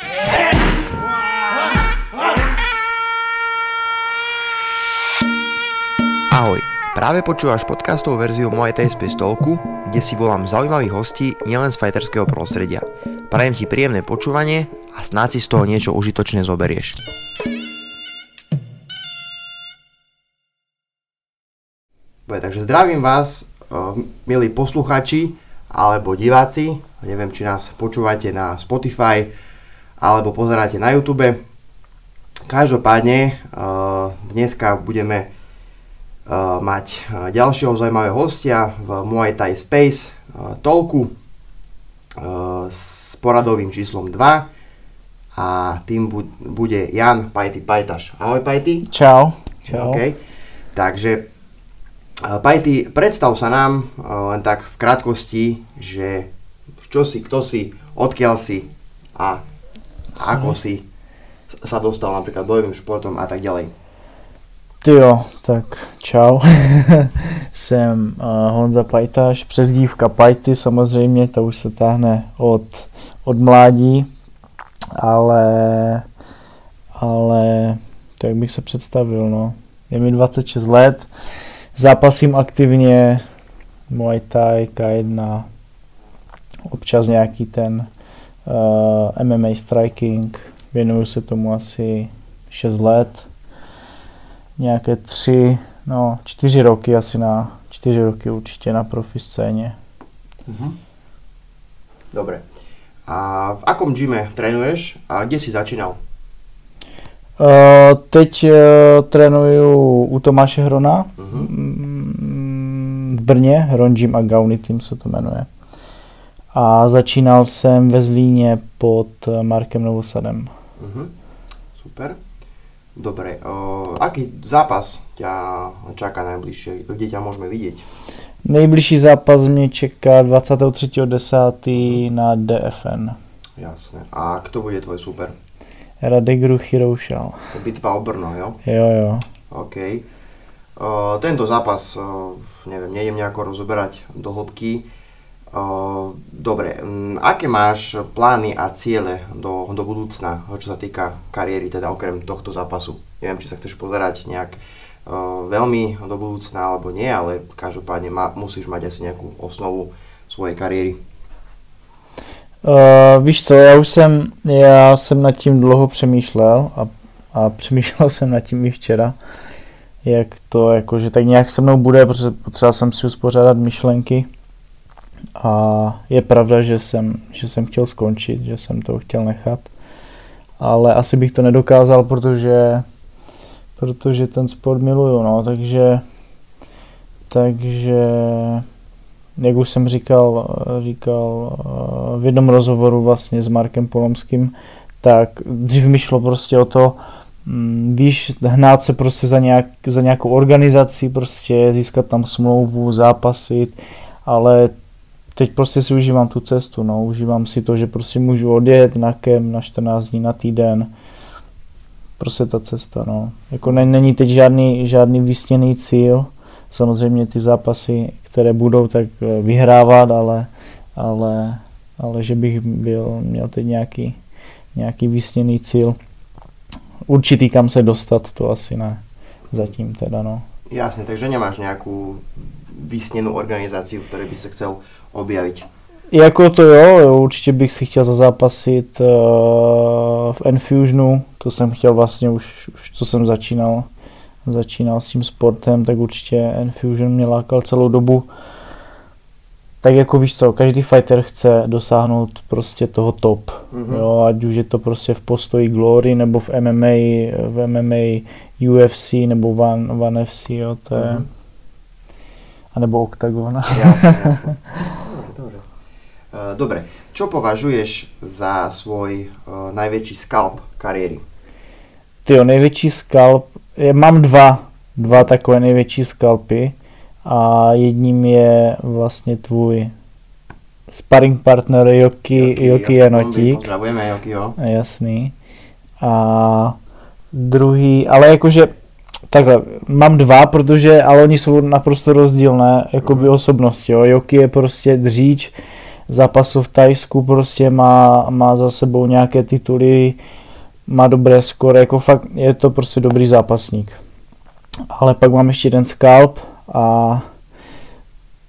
Ahoj, práve počúvaš podcastovú verziu Thai z pistolku, kde si volám zaujímavých hostí nielen z fighterského prostredia. Prajem ti príjemné počúvanie a snáď si z toho niečo užitočné zoberieš. Takže zdravím vás, eh, milí posluchači alebo diváci. Neviem, či nás počúvate na Spotify alebo pozeráte na YouTube. Každopádne eh, dneska budeme uh, mať uh, ďalšieho zaujímavého hostia v Muay Thai Space Tolku s poradovým číslom 2 a tým bu- bude Jan Pajty Pajtaš. Ahoj Pajty. Čau. Čau. Okay. Takže Pajty, predstav sa nám len tak v krátkosti, že čo si, kto si, odkiaľ si a ako si sa dostal napríklad bojovým športom a tak ďalej. Ty jo, tak čau. Jsem uh, Honza Pajtáš, přezdívka Pajty samozřejmě, to už se táhne od, od mládí, ale, ale to jak bych se představil, no. Je mi 26 let, zápasím aktivně Muay Thai, K1, občas nějaký ten uh, MMA striking, věnuju se tomu asi 6 let, nějaké tři, no čtyři roky asi na, čtyři roky určitě na profi scéně. Mhm. Dobre. A v akom gyme trénuješ a kde si začínal? Uh, teď uh, trénuju u Tomáše Hrona mm, v Brně, Hron Gym a Gauny Team se to jmenuje. A začínal jsem ve Zlíně pod eh, Markem Novosadem. Mhm. Super. Dobre, o, aký zápas ťa čaká najbližšie? Kde ťa môžeme vidieť? Nejbližší zápas mě čeká 23.10. na DFN. Jasné. A kto bude tvoj super? Radek Ruchy Roušal. Bitva o Brno, jo? Jo, jo. OK. O, tento zápas, o, neviem, nejdem nejako rozoberať do hĺbky. Dobre, aké máš plány a ciele do, do budúcna, čo sa týka kariéry, teda okrem tohto zápasu? Neviem, či sa chceš pozerať nejak veľmi do budúcna alebo nie, ale každopádne ma, musíš mať asi nejakú osnovu svojej kariéry. Uh, víš co, já už jsem, já jsem nad tím dlouho přemýšlel a, a přemýšlel jsem nad tím i včera, jak to jakože tak nějak se mnou bude, protože potřeboval jsem si uspořádat myšlenky a je pravda, že jsem, že jsem chtěl skončit, že jsem to chtěl nechat, ale asi bych to nedokázal, protože, protože ten sport miluju, no, takže, takže jak už jsem říkal, říkal v jednom rozhovoru vlastně s Markem Polomským, tak dřív mi šlo prostě o to, mm, víš, hnát se prostě za, nějak, za nějakou organizací, prostě získat tam smlouvu, zápasit, ale teď prostě si užívám tu cestu, no, užívám si to, že prostě můžu odjet na kem, na 14 dní, na týden, prostě ta cesta, no. Jako ne, není teď žádný, žádný vysněný cíl, samozřejmě ty zápasy, které budou, tak eh, vyhrávat, ale, ale, ale že bych byl, měl teď nějaký, nějaký vysněný cíl. Určitý kam se dostat, to asi ne. Zatím teda, no. Jasne, takže nemáš nejakú vysnenú organizáciu, v ktorej by sa chcel objaviť. Jako to jo, jo, určitě bych si chtěl zazápasit uh, v Enfusionu, to jsem chtěl vlastně už, už co jsem začínal, začínal s tím sportem, tak určitě Enfusion mě lákal celou dobu. Tak jako víš co, každý fighter chce dosáhnout prostě toho top, Mhm. jo, ať už je to prostě v postoji Glory, nebo v MMA, v MMA UFC, nebo One, One FC, jo, to je, Mhm. A nebo Octagon. Jasne, jasne. Dobre, dobre. Uh, dobre, čo považuješ za svoj uh, najväčší skalp kariéry? Ty největší skalp, je, mám dva, dva takové největší skalpy a jedním je vlastně tvůj sparring partner Joki, Joki Janotík, Pozdravujeme Jokiho. jasný. A druhý, ale jakože takhle, mám dva, protože, ale oni jsou naprosto rozdílné jakoby Mhm. osobnosti, jo. Joki je prostě dříč, zápasů v Tajsku, prostě má, má za sebou nějaké tituly, má dobré skore, jako fakt je to prostě dobrý zápasník. Ale pak mám ještě jeden skalp a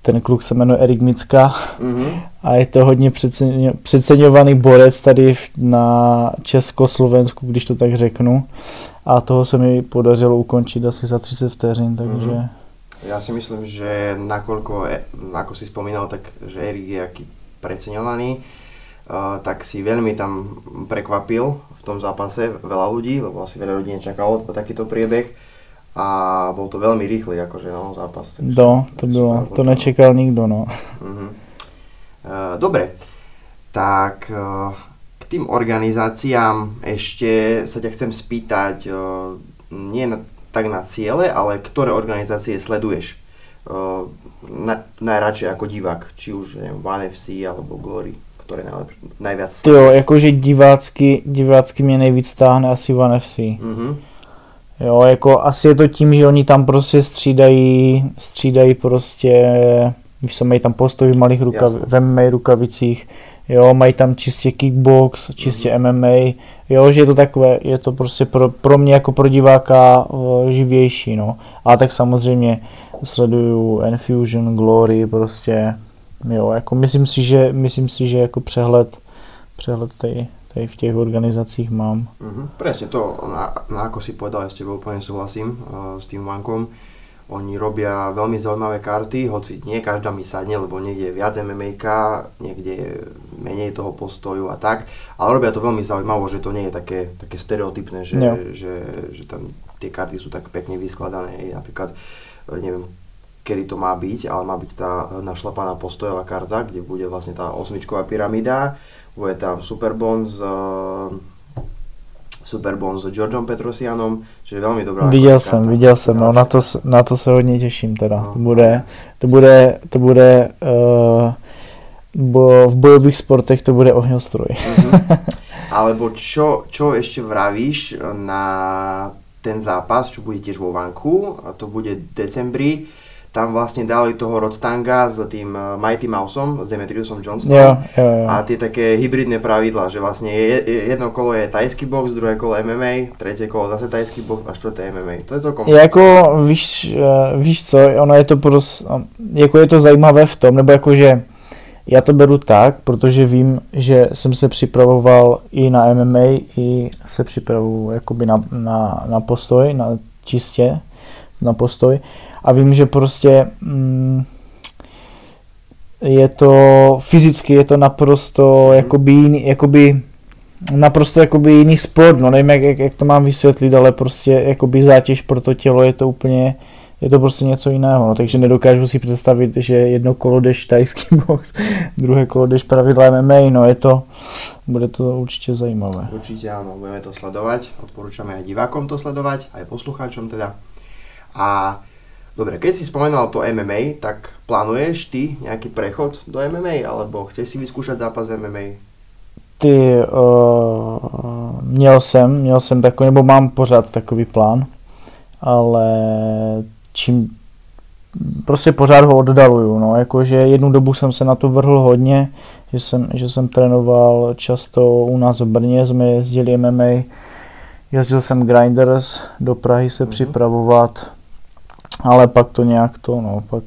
ten kluk se jmenuje Erik Micka mm-hmm. A je to hodně přeceňovaný borec tady na Československu, když to tak řeknu. A toho se mi podařilo ukončit asi za 30 vteřin, takže... Mm-hmm. Já si myslím, že nakoľko, ako si spomínal, tak že Erik je aký preceňovaný, uh, tak si veľmi tam prekvapil v tom zápase veľa ľudí, lebo asi veľa ľudí nečakalo takýto priebeh a bol to veľmi rýchly akože no, zápas. Takže, no, to bylo, to nečekal nikdo, no. Uh-huh. Uh, dobre, tak uh, k tým organizáciám ešte sa ťa chcem spýtať, uh, nie na, tak na ciele, ale ktoré organizácie sleduješ na, najradšej ako divák, či už neviem, One FC alebo Glory? ktoré najlep, najviac Ty jo, jakože divácky, divácky mě nejvíc táhne asi One FC. Mm-hmm. Jo, jako asi je to tím, že oni tam prostě střídají, střídají prostě, víš co, mají tam postoj v malých rukav, v MMA rukavicích, jo, mají tam čistě kickbox, čistě mm-hmm. MMA, jo, že je to takové, je to prostě pro, pro mě jako pro diváka uh, živější, no. A tak samozřejmě sleduju Enfusion, Glory, prostě jo, jako myslím si, že, myslím si, že jako přehled, přehled tady, tady v těch organizacích mám. Mm-hmm. Presne to, na, na ako si povedal, ja s tebou úplne súhlasím uh, s tým vankom. Oni robia veľmi zaujímavé karty, hoci nie každá mi sadne, lebo niekde je viac MMA, niekde je menej toho postoju a tak, ale robia to veľmi zaujímavé, že to nie je také, také stereotypné, že, že, že tam tie karty sú tak pekne vyskladané, napríklad neviem, kedy to má byť, ale má byť tá našlapaná postojová karta, kde bude vlastne tá osmičková pyramída, bude tam Superbond s uh, Superbond s Georgeom Petrosianom, čiže veľmi dobrá. Viděl jsem, viděl jsem, no na to, na to se hodně těším teda. No. To bude, to bude, to bude uh, bo v bojových sportech to bude ohňostroj. Mm-hmm. Alebo čo, čo ešte vravíš na ten zápas, čo bude tiež vo Vanku, a to bude v decembri, tam vlastne dali toho Rodstanga s tým eh, Mighty Mouseom, s Demetriusom Johnsonom jo, jo, jo. a tie také hybridné pravidla, že vlastne jedno kolo je tajský box, druhé kolo MMA, tretie kolo zase tajský box a čtvrté MMA. To je celkom... Jako víš, eh, víš co, ono je to prostě, jako je to zajímavé v tom, nebo jakože já to beru tak, protože vím, že jsem se připravoval i na MMA, i se připravuju jakoby na, na, na postoj, na čistě na postoj a vím, že prostě mm, je to fyzicky, je to naprosto jakoby jiný, jakoby naprosto jakoby jiný sport, no nevím jak, jak, jak to mám vysvětlit, ale prostě jakoby zátěž pro to tělo je to úplně, je to prostě něco jiného, no, takže nedokážu si představit, že jedno kolo jdeš tajský box, druhé kolo jdeš pravidla MMA, no je to, bude to určitě zajímavé. Určitě ano, budeme to sledovat, odporúčame aj divákom to sledovat, aj poslucháčom teda. A Dobre, keď si spomenal to MMA, tak plánuješ ty nejaký prechod do MMA, alebo chceš si vyskúšať zápas v MMA? Ty, uh, měl jsem, měl jsem takový, nebo mám pořád takový plán, ale čím prostě pořád ho oddaluju, no, jakože jednu dobu jsem se na to vrhl hodně, že jsem, že jsem trénoval často u nás v Brně, jsme jezdili MMA, jezdil jsem Grinders do Prahy se mm-hmm. připravovat, ale pak to nějak to, no, pak,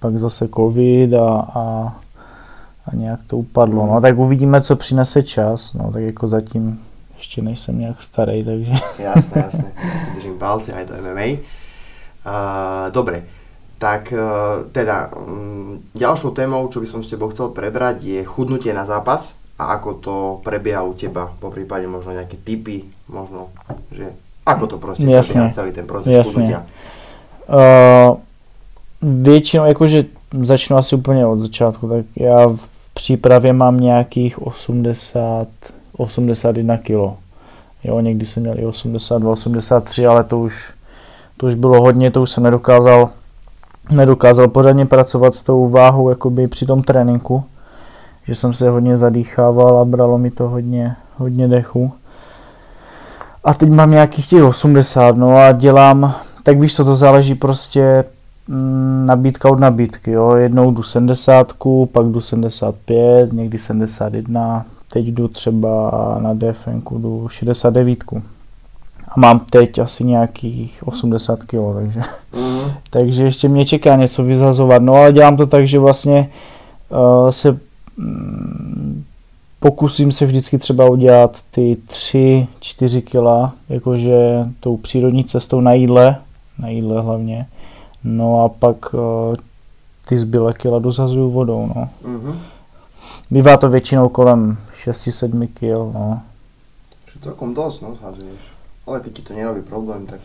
pak zase covid a, a, a nějak to upadlo. No, tak uvidíme, co přinese čas, no, tak jako zatím ještě nejsem nějak starý, takže... Jasné, jasné. Držím palce aj do MMA. Uh, dobre, tak uh, teda um, ďalšou témou, čo by som s tebou chcel prebrať, je chudnutie na zápas a ako to prebieha u teba, po prípade možno nejaké typy, možno, že ako to proste Jasne. celý ten proces Jasne. chudnutia. Uh, většinou, jakože začnu asi úplně od začátku, tak já v přípravě mám nějakých 80, 81 kg. Jo, někdy jsem měl i 82, 83, ale to už, to už bylo hodně, to už jsem nedokázal, nedokázal pořádně pracovat s tou váhou jakoby při tom tréninku, že jsem se hodně zadýchával a bralo mi to hodně, hodně dechu. A teď mám nějakých těch 80, no a dělám tak víš co, to záleží prostě mm, nabídka od nabídky, jo. Jednou jdu 70, pak jdu 75, někdy 71, teď jdu třeba na DFN, jdu 69. A mám teď asi nějakých 80 kg, takže, mm. takže ještě mě čeká něco vyzazovat. No ale dělám to tak, že vlastně uh, se um, pokusím se vždycky třeba udělat ty 3-4 kg, jakože tou přírodní cestou na jídle, na jídle hlavně. No a pak uh, ty zbylé kila dozazuju vodou, no. Mm-hmm. Bývá to většinou kolem 6-7 kg, no. Celkom dosť, no, zhazuješ. Ale keď ti to nerobí problém, tak...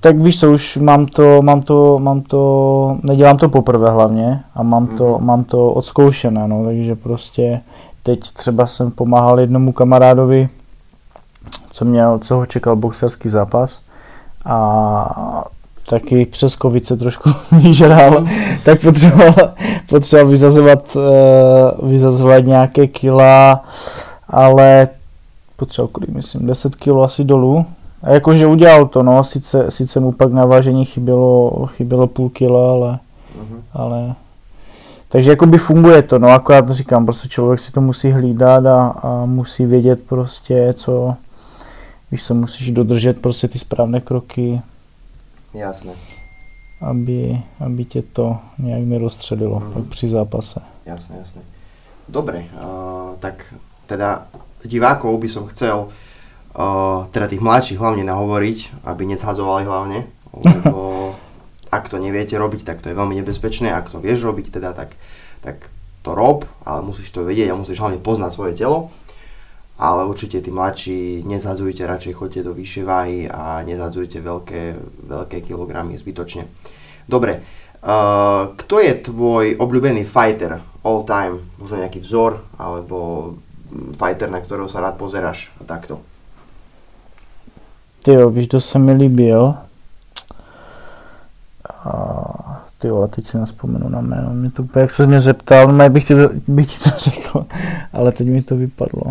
Tak víš co, už mám to, mám to, mám to, nedělám to poprvé hlavně a mám mm-hmm. to, mhm. mám to odzkoušené, no, takže prostě teď třeba jsem pomáhal jednomu kamarádovi, co měl, co ho čekal boxerský zápas a taky přes covid se trošku vyžral, tak potřeboval, potřeboval vyzazovat, uh, vyzazovat nějaké kila, ale potřeboval kolik, myslím, 10 kilo asi dolů. A jakože udělal to, no, sice, sice mu pak na vážení chybělo, chybělo půl kila, ale, uh-huh. ale takže jakoby funguje to, no akorát říkám, prostě člověk si to musí hlídat a, a musí vědět prostě, co, víš co, musíš dodržet prostě ty správné kroky. Jasné. Aby, aby tě to nějak nerozstředilo mm. pak při zápase. Jasné, jasné. Dobre, uh, tak teda divákov by som chcel, uh, teda tých mladších hlavne nahovoriť, aby nezhadzovali hlavne, lebo ak to neviete robiť, tak to je veľmi nebezpečné, ak to vieš robiť teda, tak, tak to rob, ale musíš to vedieť a musíš hlavne poznať svoje telo. Ale určite tí mladší nezhadzujte, radšej choďte do vyššej váhy a nezhadzujte veľké, veľké kilogramy zbytočne. Dobre, uh, kto je tvoj obľúbený fighter all time? Možno nejaký vzor, alebo fighter, na ktorého sa rád pozeráš a takto. Ty jo, víš, kdo se mi líbil? A ty jo, teď si nespomenu na jméno. Mě to, jak se mě zeptal, no bych ti, to, bych ti to řekl, ale teď mi to vypadlo.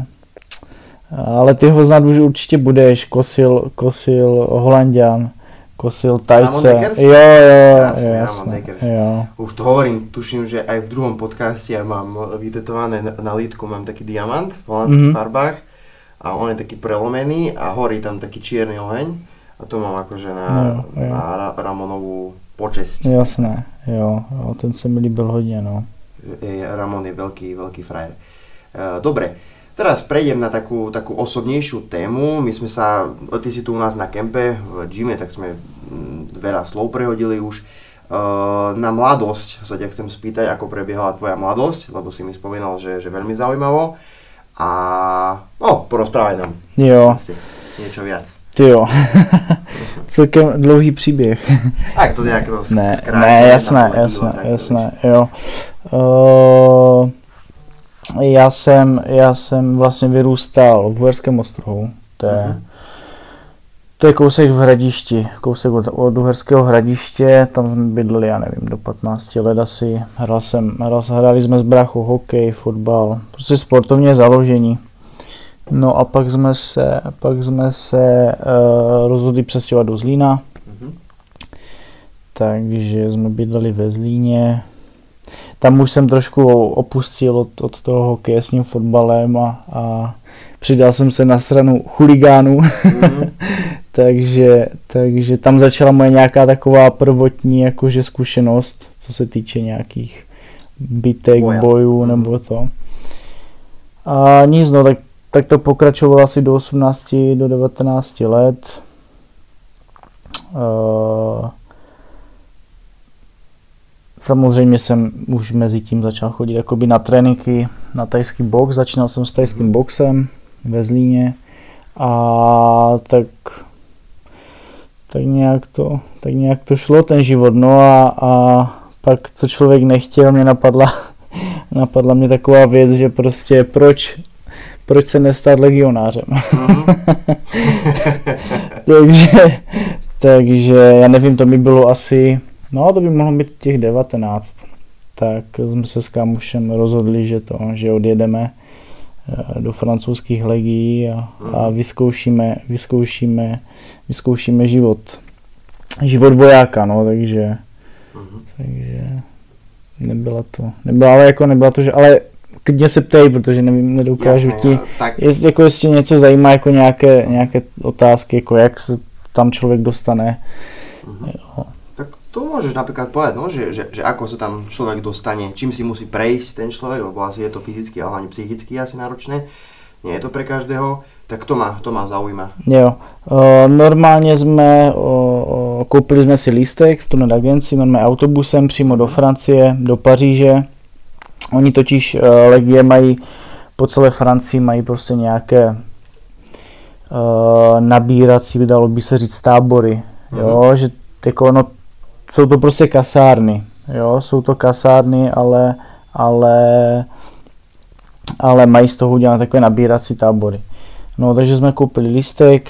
Ale ty ho znát už určitě budeš, Kosil, Kosil Holandian, Kosil Tajce. Jo, jo, jasne, jo, jasne, jo. Už to hovorím, tuším, že aj v druhom podcaste ja mám vytetované na, lítku, mám taký diamant v holandských mm-hmm. farbách a on je taký prelomený a horí tam taký čierny oheň a to mám akože na, no, na Ramonovú počesť. Jasné, jo, jo, ten se mi líbil hodně, no. Ramon je veľký, veľký frajer. E, dobre, teraz prejdem na takú, takú osobnejšiu tému. My sme sa, ty si tu u nás na kempe v gyme, tak sme mm, veľa slov prehodili už. E, na mladosť sa ťa chcem spýtať, ako prebiehala tvoja mladosť, lebo si mi spomínal, že, že veľmi zaujímavo. A no, porozprávaj nám. Jo. Niečo viac. Ty jo. Celkem dlouhý příběh. Tak to nějak to Ne, ne jasné, jasné, jasné, jo. Uh, já jsem, já jsem vlastně vyrůstal v Uherském ostrohu. To je, uh-huh. to je kousek v hradišti, kousek od, od Uherského hradiště, tam jsme bydleli, já nevím, do 15 let asi. Hrál jsem, hrál, hrali jsme s bráchou hokej, fotbal, prostě sportovně založení. No a pak jsme se, pak jsme se uh, rozhodli přestěhovat do Zlína. Mm-hmm. Takže jsme bydleli ve Zlíně. Tam už jsem trošku opustil od, od toho hokeje s tím fotbalem a, a přidal jsem se na stranu chuligánů. Mm-hmm. takže, takže tam začala moje nějaká taková prvotní jakože zkušenost, co se týče nějakých bitek, Boja. bojů mm-hmm. nebo to. A nic, no tak tak to pokračovalo asi do 18, do 19 let. Uh, samozřejmě jsem už mezi tím začal chodit jakoby na tréninky, na tajský box. Začínal jsem s tajským mm. boxem ve Zlíně a tak tak nějak to, tak nějak to šlo ten život. No a, a pak, co člověk nechtěl, mě napadla, napadla mě taková věc, že prostě proč proč se nestát legionářem. Mm-hmm. takže, takže já nevím, to mi bylo asi, no to by mohlo být těch 19. Tak jsme se s kámošem rozhodli, že to, že odjedeme eh, do francouzských legií a, a mhm. vyzkoušíme, vyzkoušíme, vyzkoušíme život, život vojáka, no, takže, Takže nebyla to, nebyla, ale jako nebyla to, že, ale klidně se ptej, protože nevím, nedokážu Jasné, ti, jo, tak jestli, jako jestli něco zajímá, jako nějaké, nějaké otázky, jako jak se tam člověk dostane. Jo. To môžeš napríklad povedať, no, že, že, že ako sa tam človek dostane, čím si musí prejsť ten človek, lebo asi je to fyzicky, ale hlavne psychicky asi náročné. Nie je to pre každého, tak to ma, to ma zaujíma. Jo, uh, normálně jsme, uh, koupili jsme si lístek student agenci, normálně autobusem přímo do Francie, do Paříže. Oni totiž uh, legie mají po celé Francii mají prostě nějaké uh, nabírací, dalo by se říct, tábory. Jo, že jako, no, jsou to prostě kasárny. Jo, jsou to kasárny, ale, ale, ale mají z toho udělat takové nabírací tábory. No, takže jsme koupili lístek,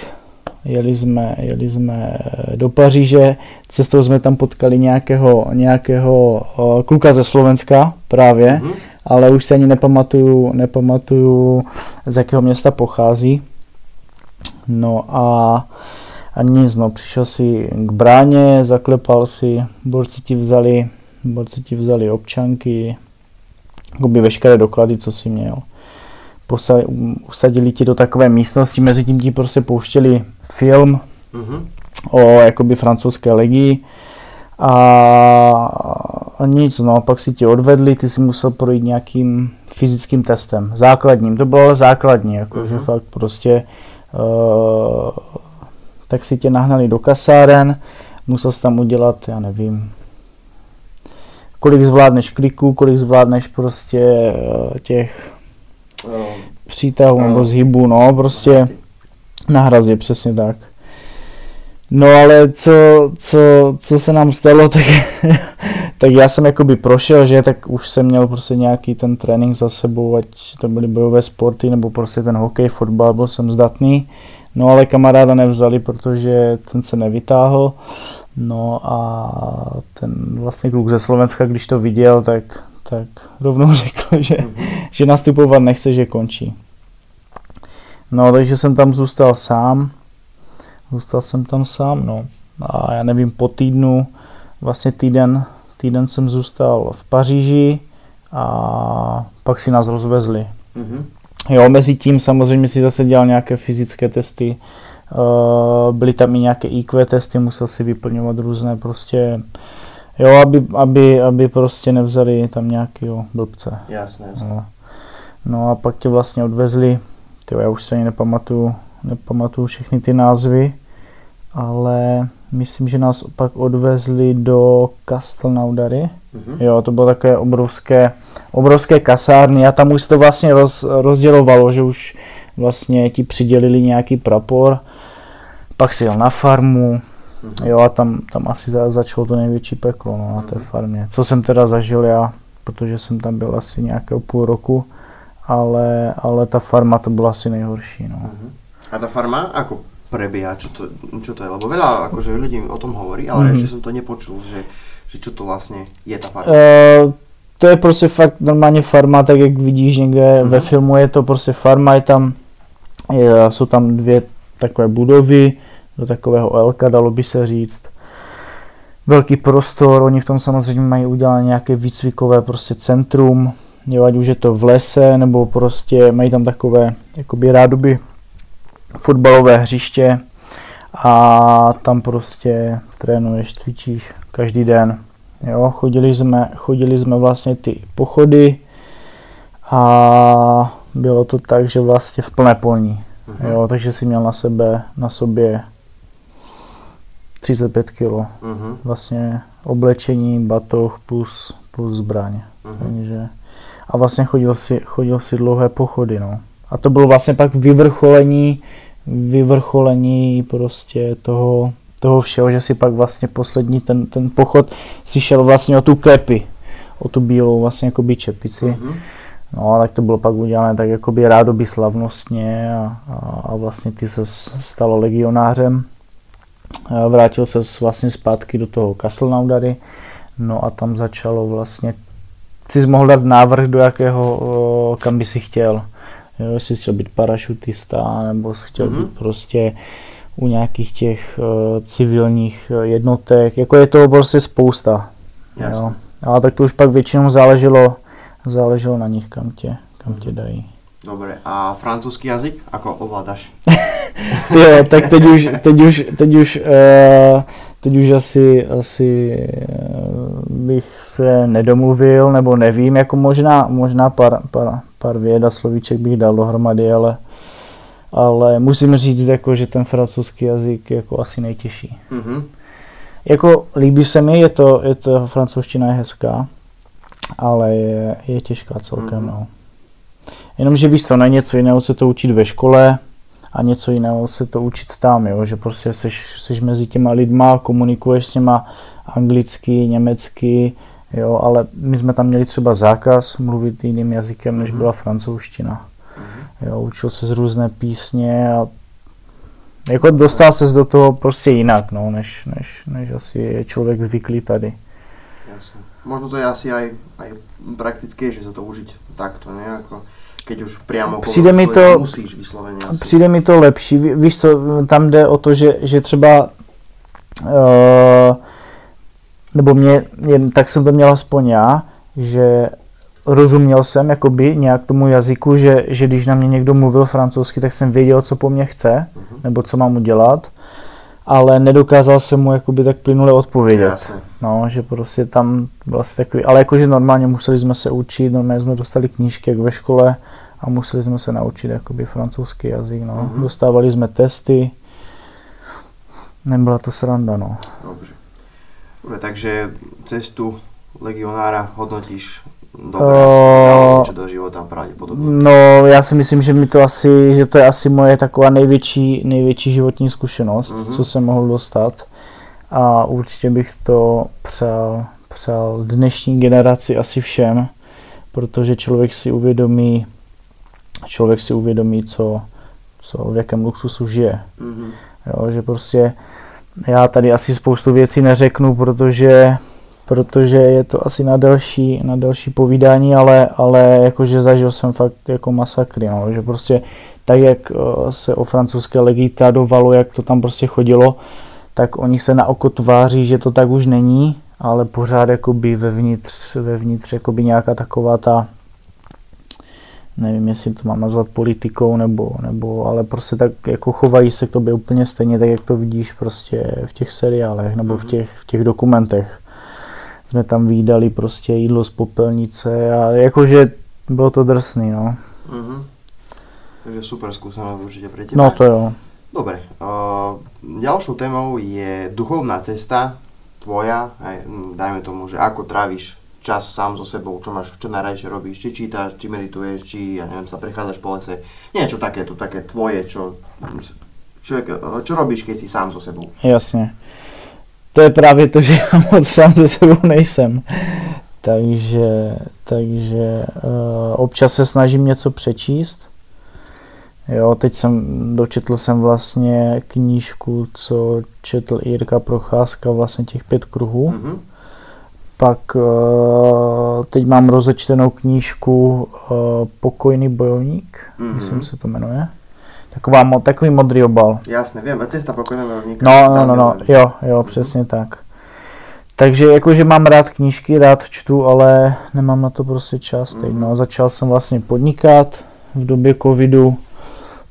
jeli jsme, jeli jsme do Paříže, cestou jsme tam potkali nějakého, nějakého uh, kluka ze Slovenska právě, Mhm. ale už se ani nepamatuju, nepamatuju z jakého města pochází. No a, a nic, no, přišel si k bráně, zaklepal si, borci ti vzali, borci ti vzali občanky, jakoby veškeré doklady, co si měl. Posa, usadili ti do takové místnosti, mezi tím ti prostě pouštěli film Mhm. o jakoby francouzské legii a, a nic, no, pak si tě odvedli, ty si musel projít nějakým fyzickým testem, základním, to bylo ale základní, jako, že Mhm. fakt prostě uh, tak si tě nahnali do kasáren, musel jsi tam udělat, já nevím, kolik zvládneš kliků, kolik zvládneš prostě eh, těch Ehm, přítahů Ano. nebo zhybů, no, prostě na hrazdě, přesně tak. No ale co, co, co se nám stalo, tak, tak já jsem jakoby prošel, že tak už jsem měl prostě nějaký ten trénink za sebou, ať to byly bojové sporty nebo prostě ten hokej, fotbal, byl jsem zdatný. No ale kamaráda nevzali, protože ten se nevytáhl. No a ten vlastně kluk ze Slovenska, když to viděl, tak, tak rovnou řekl, že, že nastupovat nechce, že končí. No, takže jsem tam zůstal sám. Zůstal jsem tam sám, no. A já nevím, po týdnu, vlastně týden, týden jsem zůstal v Paříži a pak si nás rozvezli. Mhm. Jo, mezi tím samozřejmě si zase dělal nějaké fyzické testy, uh, byly tam i nějaké IQ testy, musel si vyplňovat různé prostě, jo, aby, aby, aby prostě nevzali tam nějakého blbce. Jasné, jasné. No. no a pak tě vlastně odvezli, tyjo, já už se ani nepamatuju, nepamatuju všechny ty názvy, ale myslím, že nás pak odvezli do Castelnaudary. Mhm. Jo, to bylo takové obrovské, obrovské kasárny a tam už se to vlastně roz, rozdělovalo, že už vlastně ti přidělili nějaký prapor, pak si jel na farmu, Mhm. jo a tam, tam asi za, začalo to největší peklo no, na té farmě. Co jsem teda zažil já, protože jsem tam byl asi nějakého půl roku, ale, ale ta farma to byla asi nejhorší. No. Mhm. A tá farma ako prebieha? Čo to, čo to je? Lebo veľa akože ľudí o tom hovorí, ale Mhm. ešte som to nepočul, že, že čo to vlastne je tá farma. Eh, to je prostě fakt normálně farma, tak jak vidíš někde Mhm. ve filmu, je to prostě farma, je tam, je, jsou tam dvě takové budovy, do takového Elka, dalo by se říct. Velký prostor, oni v tom samozřejmě mají udělané nějaké výcvikové prostě centrum, jo, ať už je to v lese, nebo prostě mají tam takové jakoby rádoby fotbalové hřiště a tam prostě trénuješ, cvičíš každý den. Jo, chodili jsme, chodili jsme vlastně ty pochody a bylo to tak, že vlastně v plné polní. Mhm. Jo, takže si měl na sebe, na sobě 35 kg. Mhm. Vlastně oblečení, batoh plus, plus zbraň. Mhm. Takže, a vlastně chodil si, chodil si dlouhé pochody, no. A to bylo vlastně pak vyvrcholení, vyvrcholení prostě toho, toho všeho, že si pak vlastně poslední ten, ten pochod si šel vlastně o tu kepi, o tu bílou vlastně jakoby čepici. Mhm. No a tak to bylo pak udělané tak jakoby rádoby slavnostně a, a, a vlastně ty se stalo legionářem. A Vrátil se vlastně zpátky do toho Castelnaudary, no a tam začalo vlastně, si mohl dát návrh do jakého, kam by si chtěl. Jo, jestli chtěl být parašutista, nebo jsi chtěl Mhm. být prostě u nějakých těch uh, civilních eh, jednotek, jako je toho prostě spousta. Jo. Ale tak to už pak většinou záleželo, záleželo na nich, kam tě, kam tě dají. Dobre, a francúzsky jazyk, ako ovládáš? jo, tak teď už, teď už, teď už, uh, teď už asi, asi bych se nedomluvil, nebo nevím, jako možná, možná pár, pár, pár věd a slovíček bych dal dohromady, ale, ale musím říct, jako, že ten francouzský jazyk je jako asi nejtěžší. Mhm. Jako líbí se mi, je to, je to francouzština je hezká, ale je, je těžká celkem, Mhm. no. Jenomže víš co, na něco jiného se to učit ve škole a něco jiného se to učit tam, jo, že prostě seš, seš mezi těma lidma, komunikuješ s něma anglicky, německy, jo, ale my jsme tam měli třeba zákaz mluvit jiným jazykem, než byla francouzština. Mhm. Jo, učil se z různé písně a jako dostal se do toho prostě jinak, no, než, než, než asi je člověk zvyklý tady. Jasne. Možno to je asi aj, aj praktickejšie sa to užiť takto, ne? Ako keď už priamo Přijde mi to- musíš vyslovene asi. Přijde mi to lepší. Ví- Víš co, tam jde o to, že, že třeba uh, nebo mě, tak jsem to měl aspoň já, že rozuměl jsem jakoby nějak tomu jazyku, že, že když na mě někdo mluvil francouzsky, tak jsem věděl, co po mně chce, Mhm. nebo co mám udělat, ale nedokázal jsem mu jakoby tak plynule odpovědět. Jasne. No, že prostě tam byl asi takový, ale jakože normálně museli jsme se učit, normálně jsme dostali knížky jak ve škole a museli jsme se naučit jakoby francouzský jazyk, no. Mhm. Dostávali jsme testy, nebyla to sranda, no. Dobře. Dobre, takže cestu legionára hodnotíš dalo niečo do života pravděpodobně. No, já si myslím, že mi to asi, že to je asi moje taková největší, největší životní zkušenost, Mhm. co jsem mohl dostat. A určitě bych to přál, přál dnešní generaci asi všem, protože člověk si uvědomí, člověk si uvědomí, co, co v jakém luxusu žije. Mhm. Jo, že prostě já tady asi spoustu věcí neřeknu, protože, protože je to asi na delší, na delší povídání, ale, ale jakože zažil jsem fakt jako masakry, no, že prostě tak, jak eh, se o francouzské legii tradovalo, jak to tam prostě chodilo, tak oni se na oko tváří, že to tak už není, ale pořád jakoby vevnitř, vevnitř jakoby nějaká taková ta nevím, jestli to mám nazvat politikou, nebo, nebo ale prostě tak jako chovají se k tobě úplně stejně, tak jak to vidíš prostě v těch seriálech nebo v Mhm. těch, v těch dokumentech. Jsme tam výdali prostě jídlo z popelnice a jakože bylo to drsný, no. Mhm. Takže super skúsenosť určite pre teba. No to jo. Dobre, uh, ďalšou témou je duchovná cesta tvoja, aj, dajme tomu, že ako tráviš čas sám so sebou, čo máš, čo najradšej robíš, či čítaš, či medituješ, či, ja neviem, sa prechádzaš po lese, niečo takéto, také tvoje, čo, eh, čo robíš, keď si sám so sebou. Jasně. To je právě to, že já moc sám ze sebou nejsem. Takže, takže uh, občas se snažím něco přečíst. Jo, teď jsem, dočetl jsem vlastně knížku, co četl Jirka Procházka, vlastně těch pět kruhů. Mhm. Pak uh, teď mám rozečtenou knížku uh, Pokojný bojovník, Mhm. myslím se to jmenuje. Taková, mo- takový modrý obal. Jasne, viem, cesta pokojného rovníka. No, no, no, no, jo, jo, přesně tak. Takže jakože mám rád knížky, rád čtu, ale nemám na to prostě čas teď. Mhm. No, začal jsem vlastně podnikat v době covidu,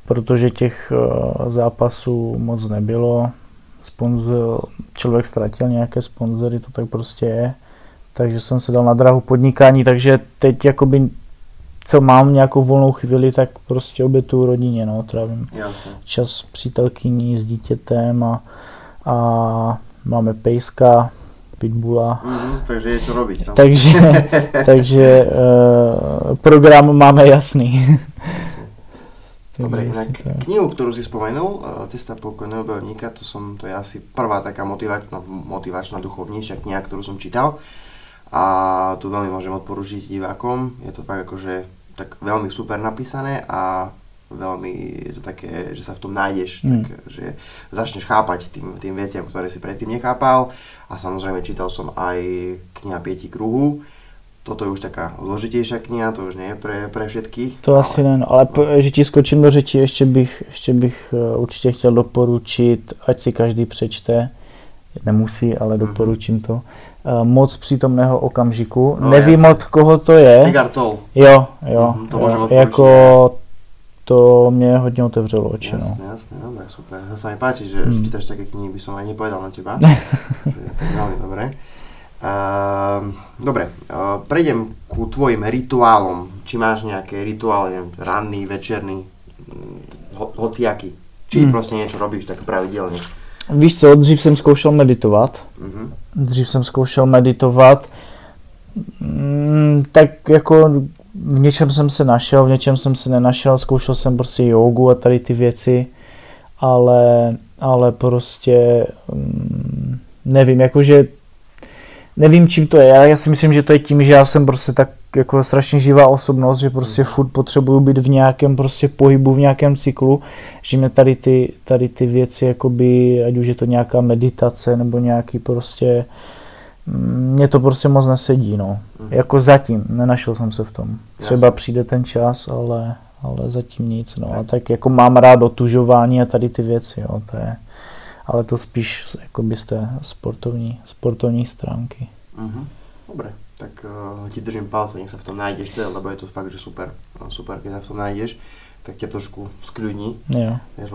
protože těch uh, zápasů moc nebylo. Sponzor, člověk ztratil nějaké sponzory, to tak prostě je. Takže jsem se dal na drahu podnikání, takže teď jakoby co mám nějakou volnou chvíli, tak prostě obětuju rodině, no, trávím Jasne. čas s přítelkyní, s dítětem a, a máme pejska, pitbula. Mhm, takže je čo robiť. No. Takže, takže uh, program máme jasný. Dobre, inak tak. knihu, ktorú si spomenul, eh, Cesta pokojného bojovníka, to, som, to je asi prvá taká motivačná, motivačná duchovnejšia kniha, ktorú som čítal. A tu veľmi môžem odporučiť divákom. Je to fakt akože tak veľmi super napísané a veľmi je to také, že sa v tom nájdeš, Mm. tak, že začneš chápať tým, tým veciam, ktoré si predtým nechápal. A samozrejme čítal som aj kniha Pieti kruhu. Toto je už taká zložitejšia kniha, to už nie je pre, pre všetkých. To asi ne, no, ale po, že ti skočím do řeči, ještě bych, ještě bych eh, určitě chtěl doporučit, ať si každý přečte nemusí, ale Mhm. doporučím to. Uh, moc přítomného okamžiku. No, Nevím jasně. od koho to je. Tolle. Jo, jo. Mhm, to jo. Jako to mě hodně otevřelo oči. No. Jasné, jasné, dobre, super. To sa mi páči, že Mm. čítaš také knihy, by som aj nepovedal na teba. veľmi dobré. Uh, dobre, uh, prejdem ku tvojim rituálom. Či máš nejaké rituály, neviem, ranný, večerný, mm, ho, hociaký. Či Mm. prostě niečo robíš tak pravidelne. Víš co, dřív jsem zkoušel meditovat. Mhm. Dřív jsem zkoušel meditovat. Mm, tak jako v něčem jsem se našel, v něčem jsem se nenašel. Zkoušel jsem prostě jogu a tady ty věci. Ale, ale prostě mm, nevím, jakože nevím, čím to je. Já, já si myslím, že to je tím, že já jsem prostě tak jako strašně živá osobnost, že prostě furt potřebuju být v nějakém prostě pohybu, v nějakém cyklu, že mě tady ty, tady ty věci, jakoby, ať už je to nějaká meditace nebo nějaký prostě, mm, mě to prostě moc nesedí, no. Mhm. Jako zatím, nenašel jsem se v tom. Třeba Jasně. přijde ten čas, ale, ale zatím nic, no. A tak jako mám rád otužování a tady ty věci, jo, to je, ale to spíš jakoby z té sportovní, sportovní stránky. Mhm. Dobre, tak uh, ti držím palce, nech sa v tom nájdeš teda, lebo je to fakt, že super. No, super, keď sa v tom nájdeš, tak ťa trošku skľudní. Jo. Vieš,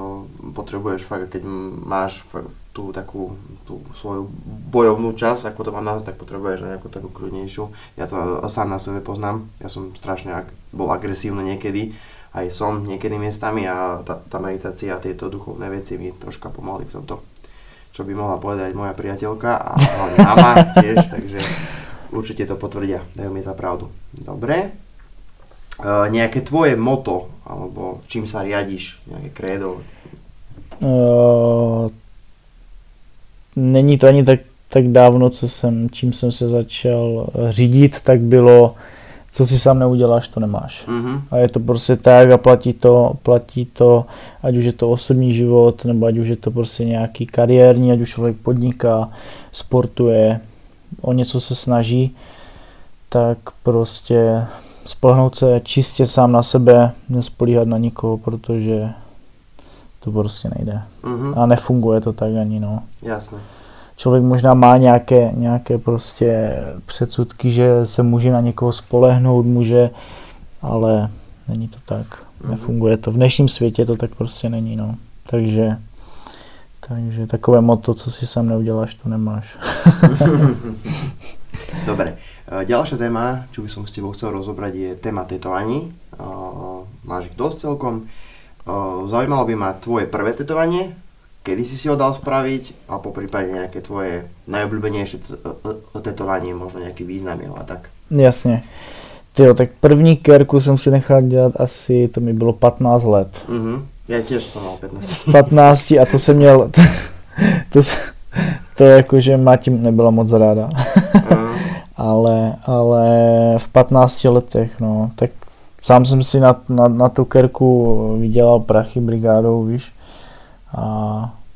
potrebuješ fakt, keď máš fakt tú takú tú svoju bojovnú časť, ako to mám nazvať, tak potrebuješ aj nejakú takú kľudnejšiu. Ja to sám na sebe poznám, ja som strašne ak- bol agresívny niekedy, aj som niekedy miestami a tá, tá meditácia a tieto duchovné veci mi troška pomohli v tomto. Čo by mohla povedať moja priateľka a hlavne mama tiež, takže určite to potvrdia, dajú mi za pravdu. Dobre. E, nejaké tvoje moto, alebo čím sa riadiš, nejaké krédo, Uh, není to ani tak, tak dávno, co jsem, čím jsem se začal řídit, tak bylo, co si sám neuděláš, to nemáš. Mhm. A je to prostě tak a platí to, platí to, ať už je to osobní život, nebo ať už je to prostě nějaký kariérní, ať už člověk podniká, sportuje, o něco se snaží, tak prostě spolehnout se čistě sám na sebe, nespolíhat na nikoho, protože to prostě nejde. Mhm. A nefunguje to tak ani, no. Jasné. Člověk možná má nějaké, nějaké prostě předsudky, že se může na někoho spolehnout, může, ale není to tak. Mhm. Nefunguje to. V dnešním světě to tak prostě není, no. Takže, takže takové moto, co si sám neuděláš, to nemáš. Dobre. E, Ďalšia téma, čo by som s tebou chcel rozobrať, je téma tetovaní. E, Máš ich dosť celkom. E, Zaujímalo by ma tvoje prvé tetovanie, kedy si si ho dal spraviť a po prípade nejaké tvoje najobľúbenejšie t- e, tetovanie, možno nejaký význam jeho a tak. Jasně. Tyjo, tak první kerku jsem si nechal dělat asi, to mi bylo 15 let. Mhm. Ja tiež som mal 15. 15 a to jsem měl, to, to jakože má tím nebyla moc ráda. Ale, ale v 15 letech, no, tak sám jsem si na, na, na tu kerku vydělal prachy brigádou, víš, a,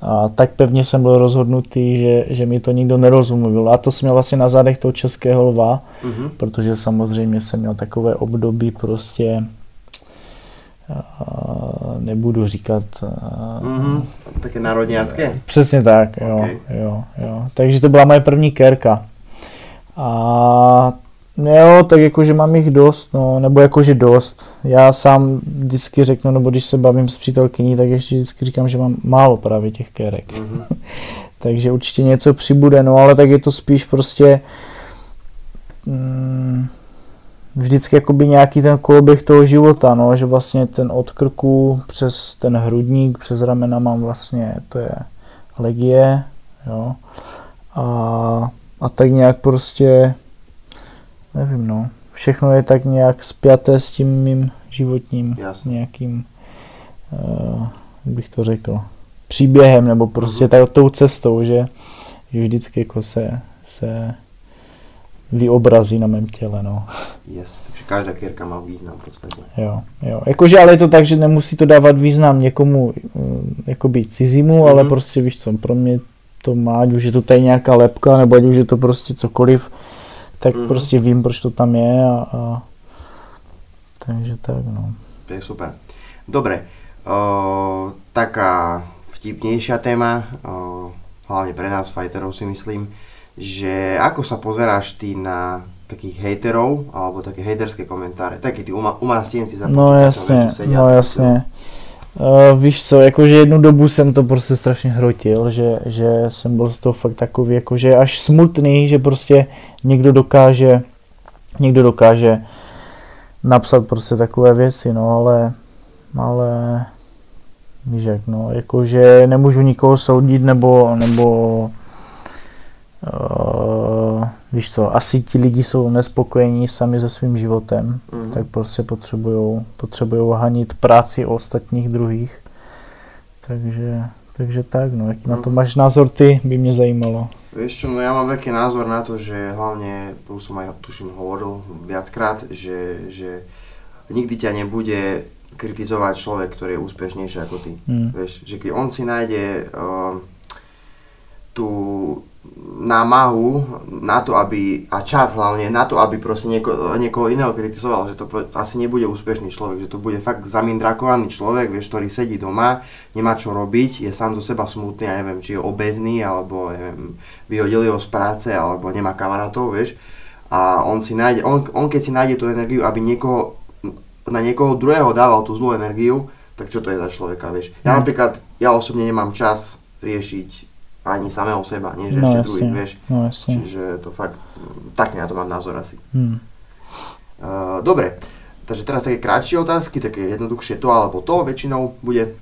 a tak pevně jsem byl rozhodnutý, že, že mi to nikdo nerozumil. A to jsem měl vlastně na zádech toho českého lva, Mhm. protože samozřejmě jsem měl takové období prostě, nebudu říkat, a, Mhm. Také národňarské? Přesně tak, jo, Ok. jo, jo. Takže to byla moje první kerka. A jo, tak jakože mám jich dost, no, nebo jakože dost. Já sám vždycky řeknu, nebo když se bavím s přítelkyní, tak ještě vždycky říkám, že mám málo právě těch kerek. Mhm. Takže určitě něco přibude, no ale tak je to spíš prostě mm, vždycky jakoby nějaký ten koloběh toho života, no, že vlastně ten od krku přes ten hrudník, přes ramena mám vlastně, to je legie, jo, a, a tak nějak prostě, nevím, no, všechno je tak nějak spjaté s tím mým životním Jasně. nějakým, uh, jak bych to řekl, příběhem, nebo prostě Mhm. tak tou cestou, že, že vždycky jako se, se vyobrazí na mém těle, no. Yes, takže každá kierka má význam v podstate. Jo, jo. Jakože ale je to tak, že nemusí to dávat význam někomu mm, jakoby cizímu, ale Mhm. prostě víš co, pro mě to má, ať už je to tady nějaká lepka, nebo ať už je to prostě cokoliv, tak Mhm. prostě vím, proč to tam je a, a takže tak, no. To je super. Dobre, o, taká vtipnejšia téma. O, hlavne pre nás fighterov si myslím, že ako sa pozeráš ty na takých hejterov, alebo také hejterské komentáře, taky ty uma, umastenci za No jasně, no jasně. Uh, víš co, jakože jednu dobu jsem to prostě strašně hrotil, že, že jsem byl z toho fakt takový, jakože až smutný, že prostě někdo dokáže, někdo dokáže napsat prostě takové věci, no ale, ale víš jak, no, jakože nemůžu nikoho soudit nebo, nebo uh, víš co, asi ti lidi jsou nespokojení sami se svým životem, mm. tak prostě potřebují potřebujou hanit práci ostatních druhých. Takže, takže tak, no, jaký mm. na to mhm. máš názor ty, by mě zajímalo. Vieš čo, no ja mám taký názor na to, že hlavne, to už som aj tuším hovoril viackrát, že, že nikdy ťa nebude kritizovať človek, ktorý je úspešnejší ako ty. Mm. Vieš, že keď on si nájde uh, tú námahu na to, aby, a čas hlavne na to, aby proste nieko, niekoho iného kritizoval, že to asi nebude úspešný človek, že to bude fakt zamindrakovaný človek, vieš, ktorý sedí doma, nemá čo robiť, je sám do seba smutný, ja neviem, či je obezný, alebo neviem, vyhodili ho z práce, alebo nemá kamarátov, vieš, a on si nájde, on, on keď si nájde tú energiu, aby niekoho, na niekoho druhého dával tú zlú energiu, tak čo to je za človeka, vieš. Ja hmm. napríklad, ja osobne nemám čas riešiť ani samého seba, nie že no, ešte druhý, vieš. No, jasne. Čiže to fakt, tak na to mám názor asi. Hmm. Uh, dobre, takže teraz také krátšie otázky, také jednoduchšie to alebo to väčšinou bude.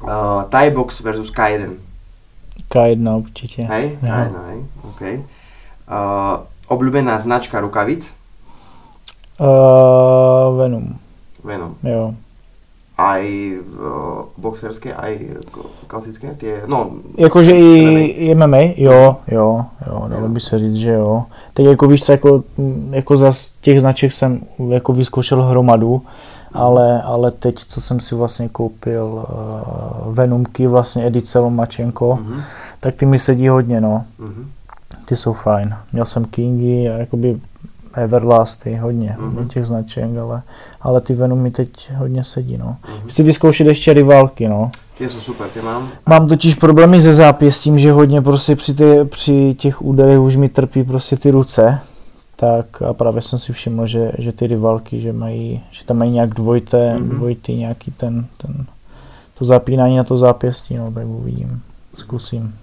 Uh, Thai box versus K1. K1 určite. Hej, K1, hej, OK. Uh, obľúbená značka rukavic? Uh, Venom. Venom. Jo aj uh, boxerské, aj klasické, tie, no... Jakože i MMA, jo, jo, jo, dalo by se říct, že jo. Teď jako víš co, jako, jako za těch značek jsem jako vyzkoušel hromadu, ale, ale teď, co jsem si vlastně koupil uh, Venomky, vlastně edice Lomačenko, mm-hmm. tak ty mi sedí hodně, no. Mm-hmm. Ty jsou fajn. Měl jsem Kingy a jakoby Everlasty, hodně, mm-hmm. hodně těch značek, ale, ale ty Venom mi teď hodně sedí, no. Mm-hmm. Chci vyzkoušet ještě rivalky, no. Ty jsou super, ty mám. Mám totiž problémy se zápěstím, že hodně prostě při, ty, při těch úderech už mi trpí prostě ty ruce. Tak a právě jsem si všiml, že, že ty rivalky, že mají, že tam mají nějak dvojité, mm-hmm. dvojitý nějaký ten, ten, to zapínání na to zápěstí, no tak uvidím, zkusím.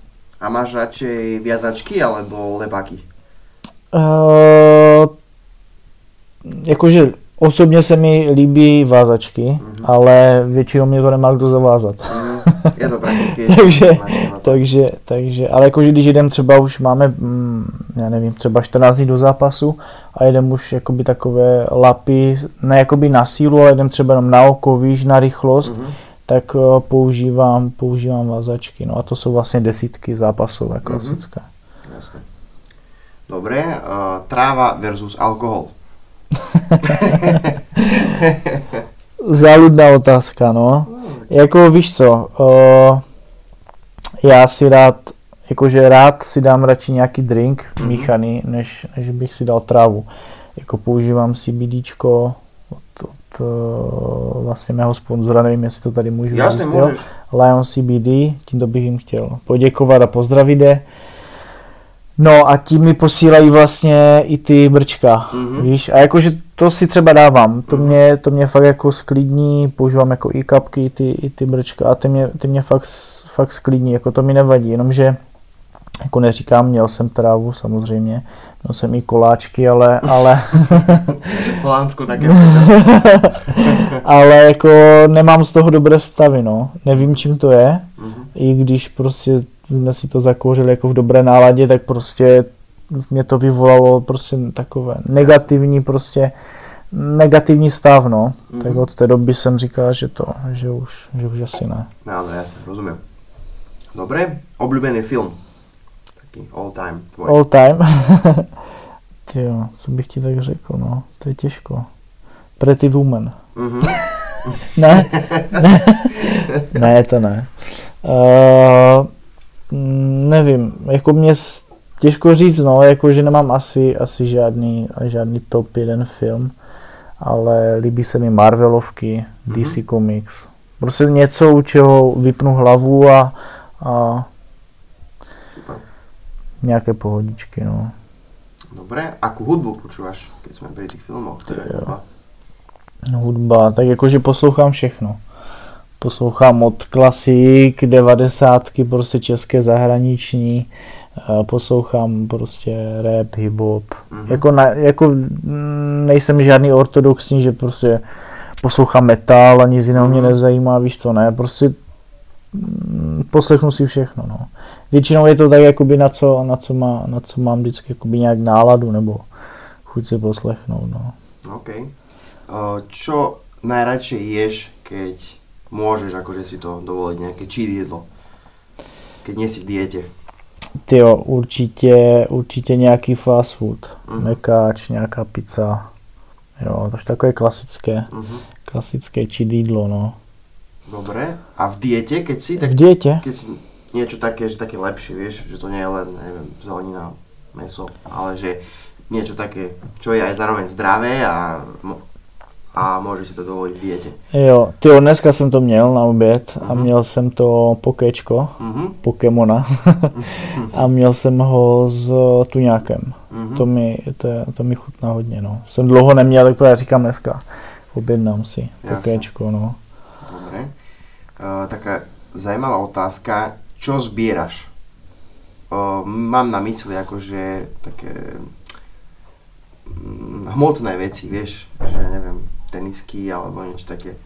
A máš radšej viazačky alebo lebáky? Uh, jakože osobně se mi líbí vázačky, mm-hmm. ale většinou mě to nemá kdo zavázat. Mm, je to prakticky. takže, takže, takže, ale jakože když jdem třeba už máme, mm, já nevím, třeba 14 dní do zápasu a jedem už jakoby takové lapy, ne jakoby na sílu, ale jdem třeba jenom na oko, víš, na rychlost, mm-hmm. tak uh, používám, používám vázačky. No a to jsou vlastně desítky zápasové, klasické. Mm-hmm. Jasně. Dobre, uh, tráva versus alkohol. Záludná otázka, no. Jako víš co, uh, já si rád, jakože rád si dám radši nějaký drink mm-hmm. míchaný, než, než bych si dal trávu. Jako používám CBDčko od, od uh, vlastně mého sponzora, nevím, jestli to tady můžu Jasně, můžeš. Lion CBD, tímto bych jim chtěl poděkovat a pozdravit je. No a tím mi posílají vlastně i ty brčka, mm-hmm. víš, a jakože to si třeba dávám, to, mm-hmm. mě, to mě fakt jako sklidní, používám jako i kapky, ty, i ty brčka a ty mě, ty mě fakt, fakt sklidní, jako to mi nevadí, jenomže jako neříkám, měl jsem trávu samozřejmě, měl jsem i koláčky, ale, ale... Holandsku taky. ale jako nemám z toho dobré stavy, no. Nevím, čím to je, mm-hmm. i když prostě jsme si to zakouřili jako v dobré náladě, tak prostě mě to vyvolalo prostě takové negativní prostě negativní stav, no. Mm-hmm. Tak od té doby jsem říkal, že to, že už, že už asi ne. No, jasně, rozumím. Dobré, oblíbený film. Taký all time tvoj. All time? jo, co bych ti tak řekl, no. To je těžko. Pretty Woman. Mm-hmm. ne? ne? ne, to ne. Uh, nevím, jako mě těžko říct, no, jako že nemám asi, asi žádný, žádný top jeden film, ale líbí se mi Marvelovky, mm-hmm. DC Comics. Prostě něco, u čeho vypnu hlavu a, a nějaké pohodičky, no. Dobre, akú hudbu počúvaš, keď sme pri tých filmoch? To je Jo. hudba. Hudba, tak jakože poslouchám všechno. Poslouchám od klasik, devadesátky, prostě české, zahraniční, eh, poslouchám prostě rap, hip-hop. Mhm. Jako, na, jako mm, nejsem žádný ortodoxní, že prostě poslouchám metal a nic jiného mě Mhm. nezajímá, víš co, ne, prostě mm, poslechnu si všechno, no. Většinou je to tak, jakoby na co, na co, má, na co mám vždycky jakoby nějak náladu, nebo chuť si poslechnout, no. OK. Uh, čo najradšej ješ, keď môžeš akože si to dovoliť, nejaké cheat jedlo? Keď nie si v diete. Tyjo, určitě, určitě nějaký fast food. Mhm. Mekáč, nějaká pizza. Jo, to je takové klasické, Uh-huh. klasické či jídlo, no. Dobre. A v diete, keď si, tak V dietě? keď si niečo také, že také lepšie, vieš, že to nie je len, neviem, zelenina, meso, ale že niečo také, čo je aj zároveň zdravé a, a môže si to dovoliť v diete. Jo, tyjo, dneska jsem to měl na oběd a Mhm. měl jsem to pokéčko, Mhm. Pokémona. a měl jsem ho s tuňákem. Mhm. To mi, to, to mi chutná hodně, no. Jsem dlouho neměl, tak právě říkám dneska. Objednám si Jasne. pokéčko, no. Dobre. Uh, taká zaujímavá otázka, čo zbieraš? Uh, mám na mysli akože také mm, hmotné veci, vieš, že neviem, tenisky alebo niečo také.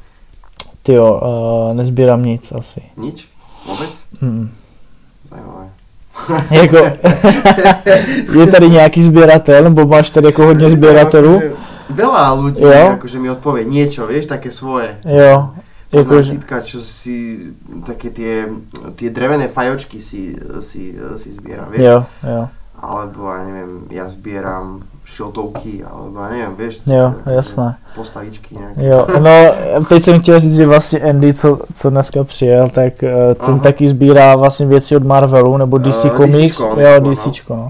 Tyjo, uh, nezbírám nic asi. Nič? Vôbec? Mm. Zajímavé. jako, je tady nějaký sběratel, nebo máš tady jako hodně sběratelů? Akože Veľa ľudí Jo. akože mi odpovie niečo, vieš, také svoje. Jo, Poznám jakože, typka, čo si také tie, tie drevené fajočky si, si, si zbiera, vieš. jo, jo, Alebo, ja neviem, ja zbieram šiltovky, alebo ja neviem, vieš. jo, jasné. Postavičky nejaké. Jo, no, teď jsem chtěl říct, že vlastně Andy, co, co dneska přijel, tak eh, ten Aha. taky sbírá vlastně věci od Marvelu, nebo DC Eh, Comics, DCčko, jo, no. DCčko, no.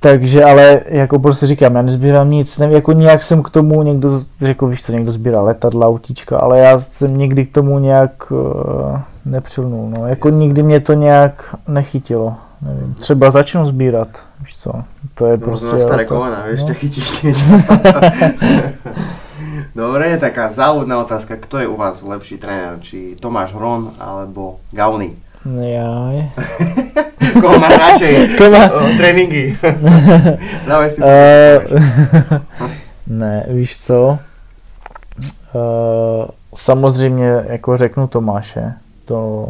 Takže, ale jako prostě říkám, já nezbírám nic, nevím, jako nějak jsem k tomu někdo, jako víš co, někdo sbírá letadla, autíčka, ale já jsem nikdy k tomu nějak uh, nepřilnul, no, jako Jasně. nikdy mě to nějak nechytilo, nevím, třeba začnu sbírat, víš co, to je Možno prostě... na staré to- kolena, vieš, no. tak chytíš niečo. Dobre, taká závodná otázka. Kto je u vás lepší tréner? Či Tomáš Hron alebo Gauny? Jaj. Koho máš radšej? Koho tréninky. Dávaj si uh, ne, víš co? Uh, samozřejmě jako řeknu Tomáše, to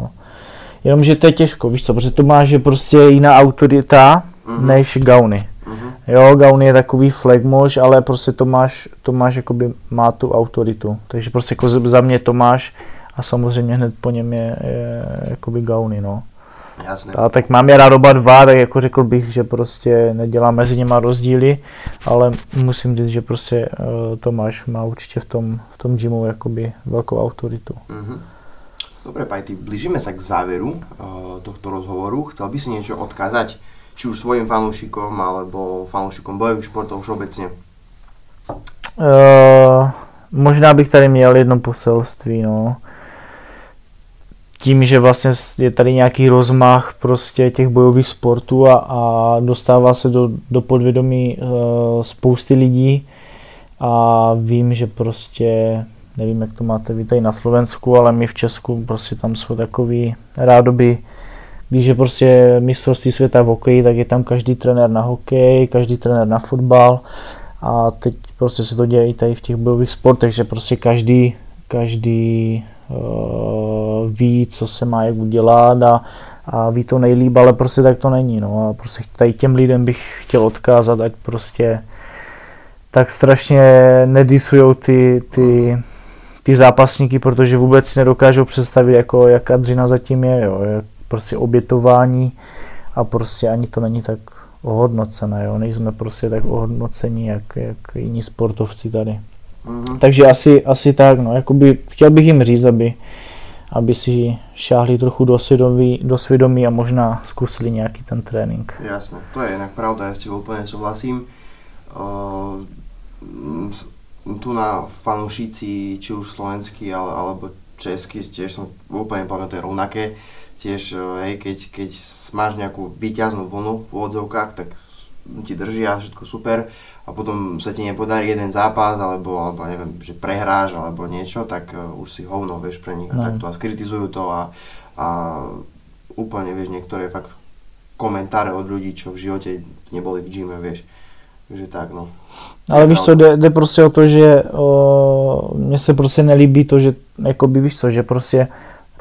jenomže to je těžko, víš co, protože Tomáš je prostě jiná autorita Mhm. než Gauny. Mhm. Jo, Gauny je takový flagmož, ale prostě Tomáš, Tomáš jakoby má tu autoritu, takže prostě jako za mě Tomáš a samozřejmě hned po něm je, je jakoby Gauny, no. Jasné. A tak mám je rád oba dva, tak jako řekl bych, že prostě nedělám mezi nimi rozdíly, ale musím říct, že prostě uh, Tomáš má určitě v tom, v tom gymu jakoby velkou autoritu. Mhm. Dobre, Pajty, blížime sa k záveru uh, tohto rozhovoru. Chcel by si niečo odkázať, či už svojim fanúšikom, alebo fanúšikom bojových športov všeobecne? Uh, možná bych tady měl jedno poselství, no. Tím, že vlastně je tady nějaký rozmach prostě těch bojových sportů a, a dostává se do, do podvědomí uh, spousty lidí a vím, že prostě nevím, jak to máte vy tady na Slovensku, ale my v Česku prostě tam jsou takový rádoby, když je prostě mistrovství světa v hokeji, tak je tam každý trenér na hokej, každý trenér na fotbal a teď prostě se to děje i tady v těch bojových sportech, že prostě každý, každý uh, ví, co se má jak udělat a, a ví to nejlíp, ale prostě tak to není. No. A prostě tady těm lidem bych chtěl odkázat, ať prostě tak strašně nedisujou ty, ty, ty zápasníky, protože vůbec si nedokážou představit, jako, jaká dřina zatím je, jo, jak prostě obětování a prostě ani to není tak ohodnocené, jo, nejsme prostě tak ohodnocení, jak, jak jiní sportovci tady. Mhm. Takže asi, asi tak, no, jakoby chtěl bych jim říct, aby, aby si šáhli trochu do svědomí, do svědomí a možná zkusili nějaký ten trénink. Jasné, to je inak pravda, ja s tebou úplne súhlasím. Uh, tu na fanúšici, či už slovenskí ale, alebo českí, tiež som úplne pamätám rovnaké, tiež, hej, keď, keď máš nejakú výťaznú vlnu v úvodzovkách, tak ti držia, všetko super a potom sa ti nepodarí jeden zápas, alebo, alebo neviem, že prehráš, alebo niečo, tak uh, už si hovno, vieš, pre nich a no. takto a skritizujú to a, a úplne, vieš, niektoré fakt komentáre od ľudí, čo v živote neboli v gyme, vieš. Takže tak, no. Ale víš co, jde, jde prostě o to, že o, mně se prostě nelíbí to, že by víš co, že prostě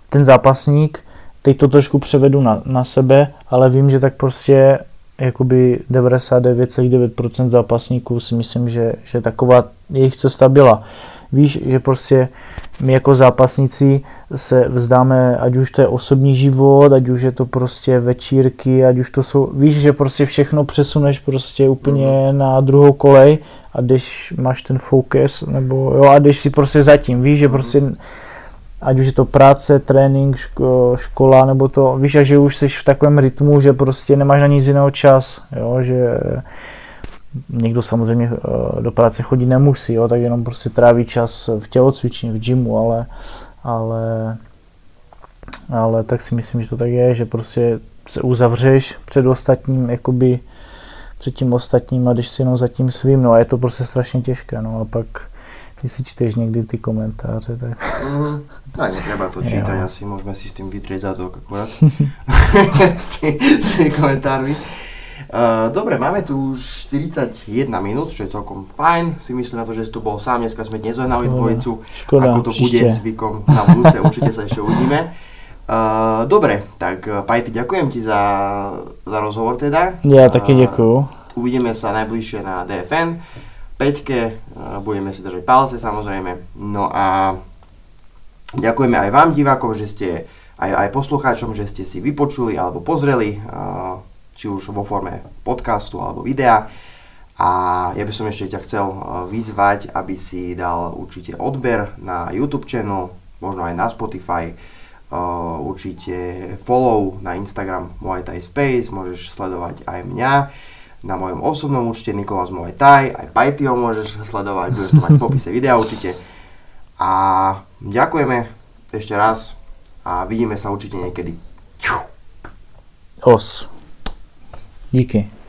ten zápasník, teď to trošku převedu na, na sebe, ale vím, že tak prostě jakoby 99,9% zápasníků si myslím, že, že taková jejich cesta byla. Víš, že prostě my jako zápasníci se vzdáme, ať už to je osobní život, ať už je to prostě večírky, ať už to jsou, víš, že prostě všechno přesuneš prostě úplně mm. na druhou kolej a když máš ten focus, nebo jo, a když si prostě zatím, víš, že mm. prostě ať už je to práce, trénink, ško, škola, nebo to, víš, a že už jsi v takovém rytmu, že prostě nemáš na nic jiného čas, jo, že někdo samozřejmě eh, do práce chodit nemusí, jo, tak jenom prostě tráví čas v tělocvičně, v gymu, ale, ale, ale tak si myslím, že to tak je, že prostě se uzavřeš před ostatním, jakoby před tím ostatním a když si jenom za tím svým, no a je to prostě strašně těžké, no a pak když si čteš někdy ty komentáře, tak... Mm, tak netreba to čítať, asi môžeme si s tým vytrieť zadok akurát. s tými komentármi. Uh, dobre, máme tu už 41 minút, čo je celkom fajn. Si myslím na to, že si tu bol sám, dneska sme nezohnali dvojicu. Škoda, ako to príšte. bude zvykom na budúce, určite sa ešte uvidíme. Uh, dobre, tak Pajty, ďakujem ti za, za rozhovor teda. Ja taky ďakujem. Uvidíme sa najbližšie na DFN. Peťke, budeme si držať palce samozrejme. No a ďakujeme aj vám divákom, že ste aj, aj poslucháčom, že ste si vypočuli alebo pozreli, či už vo forme podcastu alebo videa. A ja by som ešte ťa chcel vyzvať, aby si dal určite odber na YouTube channel, možno aj na Spotify, určite follow na Instagram Muay Thai Space, môžeš sledovať aj mňa na mojom osobnom účte Nikolás Muay Thai, aj Pajtyho môžeš sledovať, budeš to mať v popise videa určite. A ďakujeme ešte raz a vidíme sa určite niekedy. Os. Díky.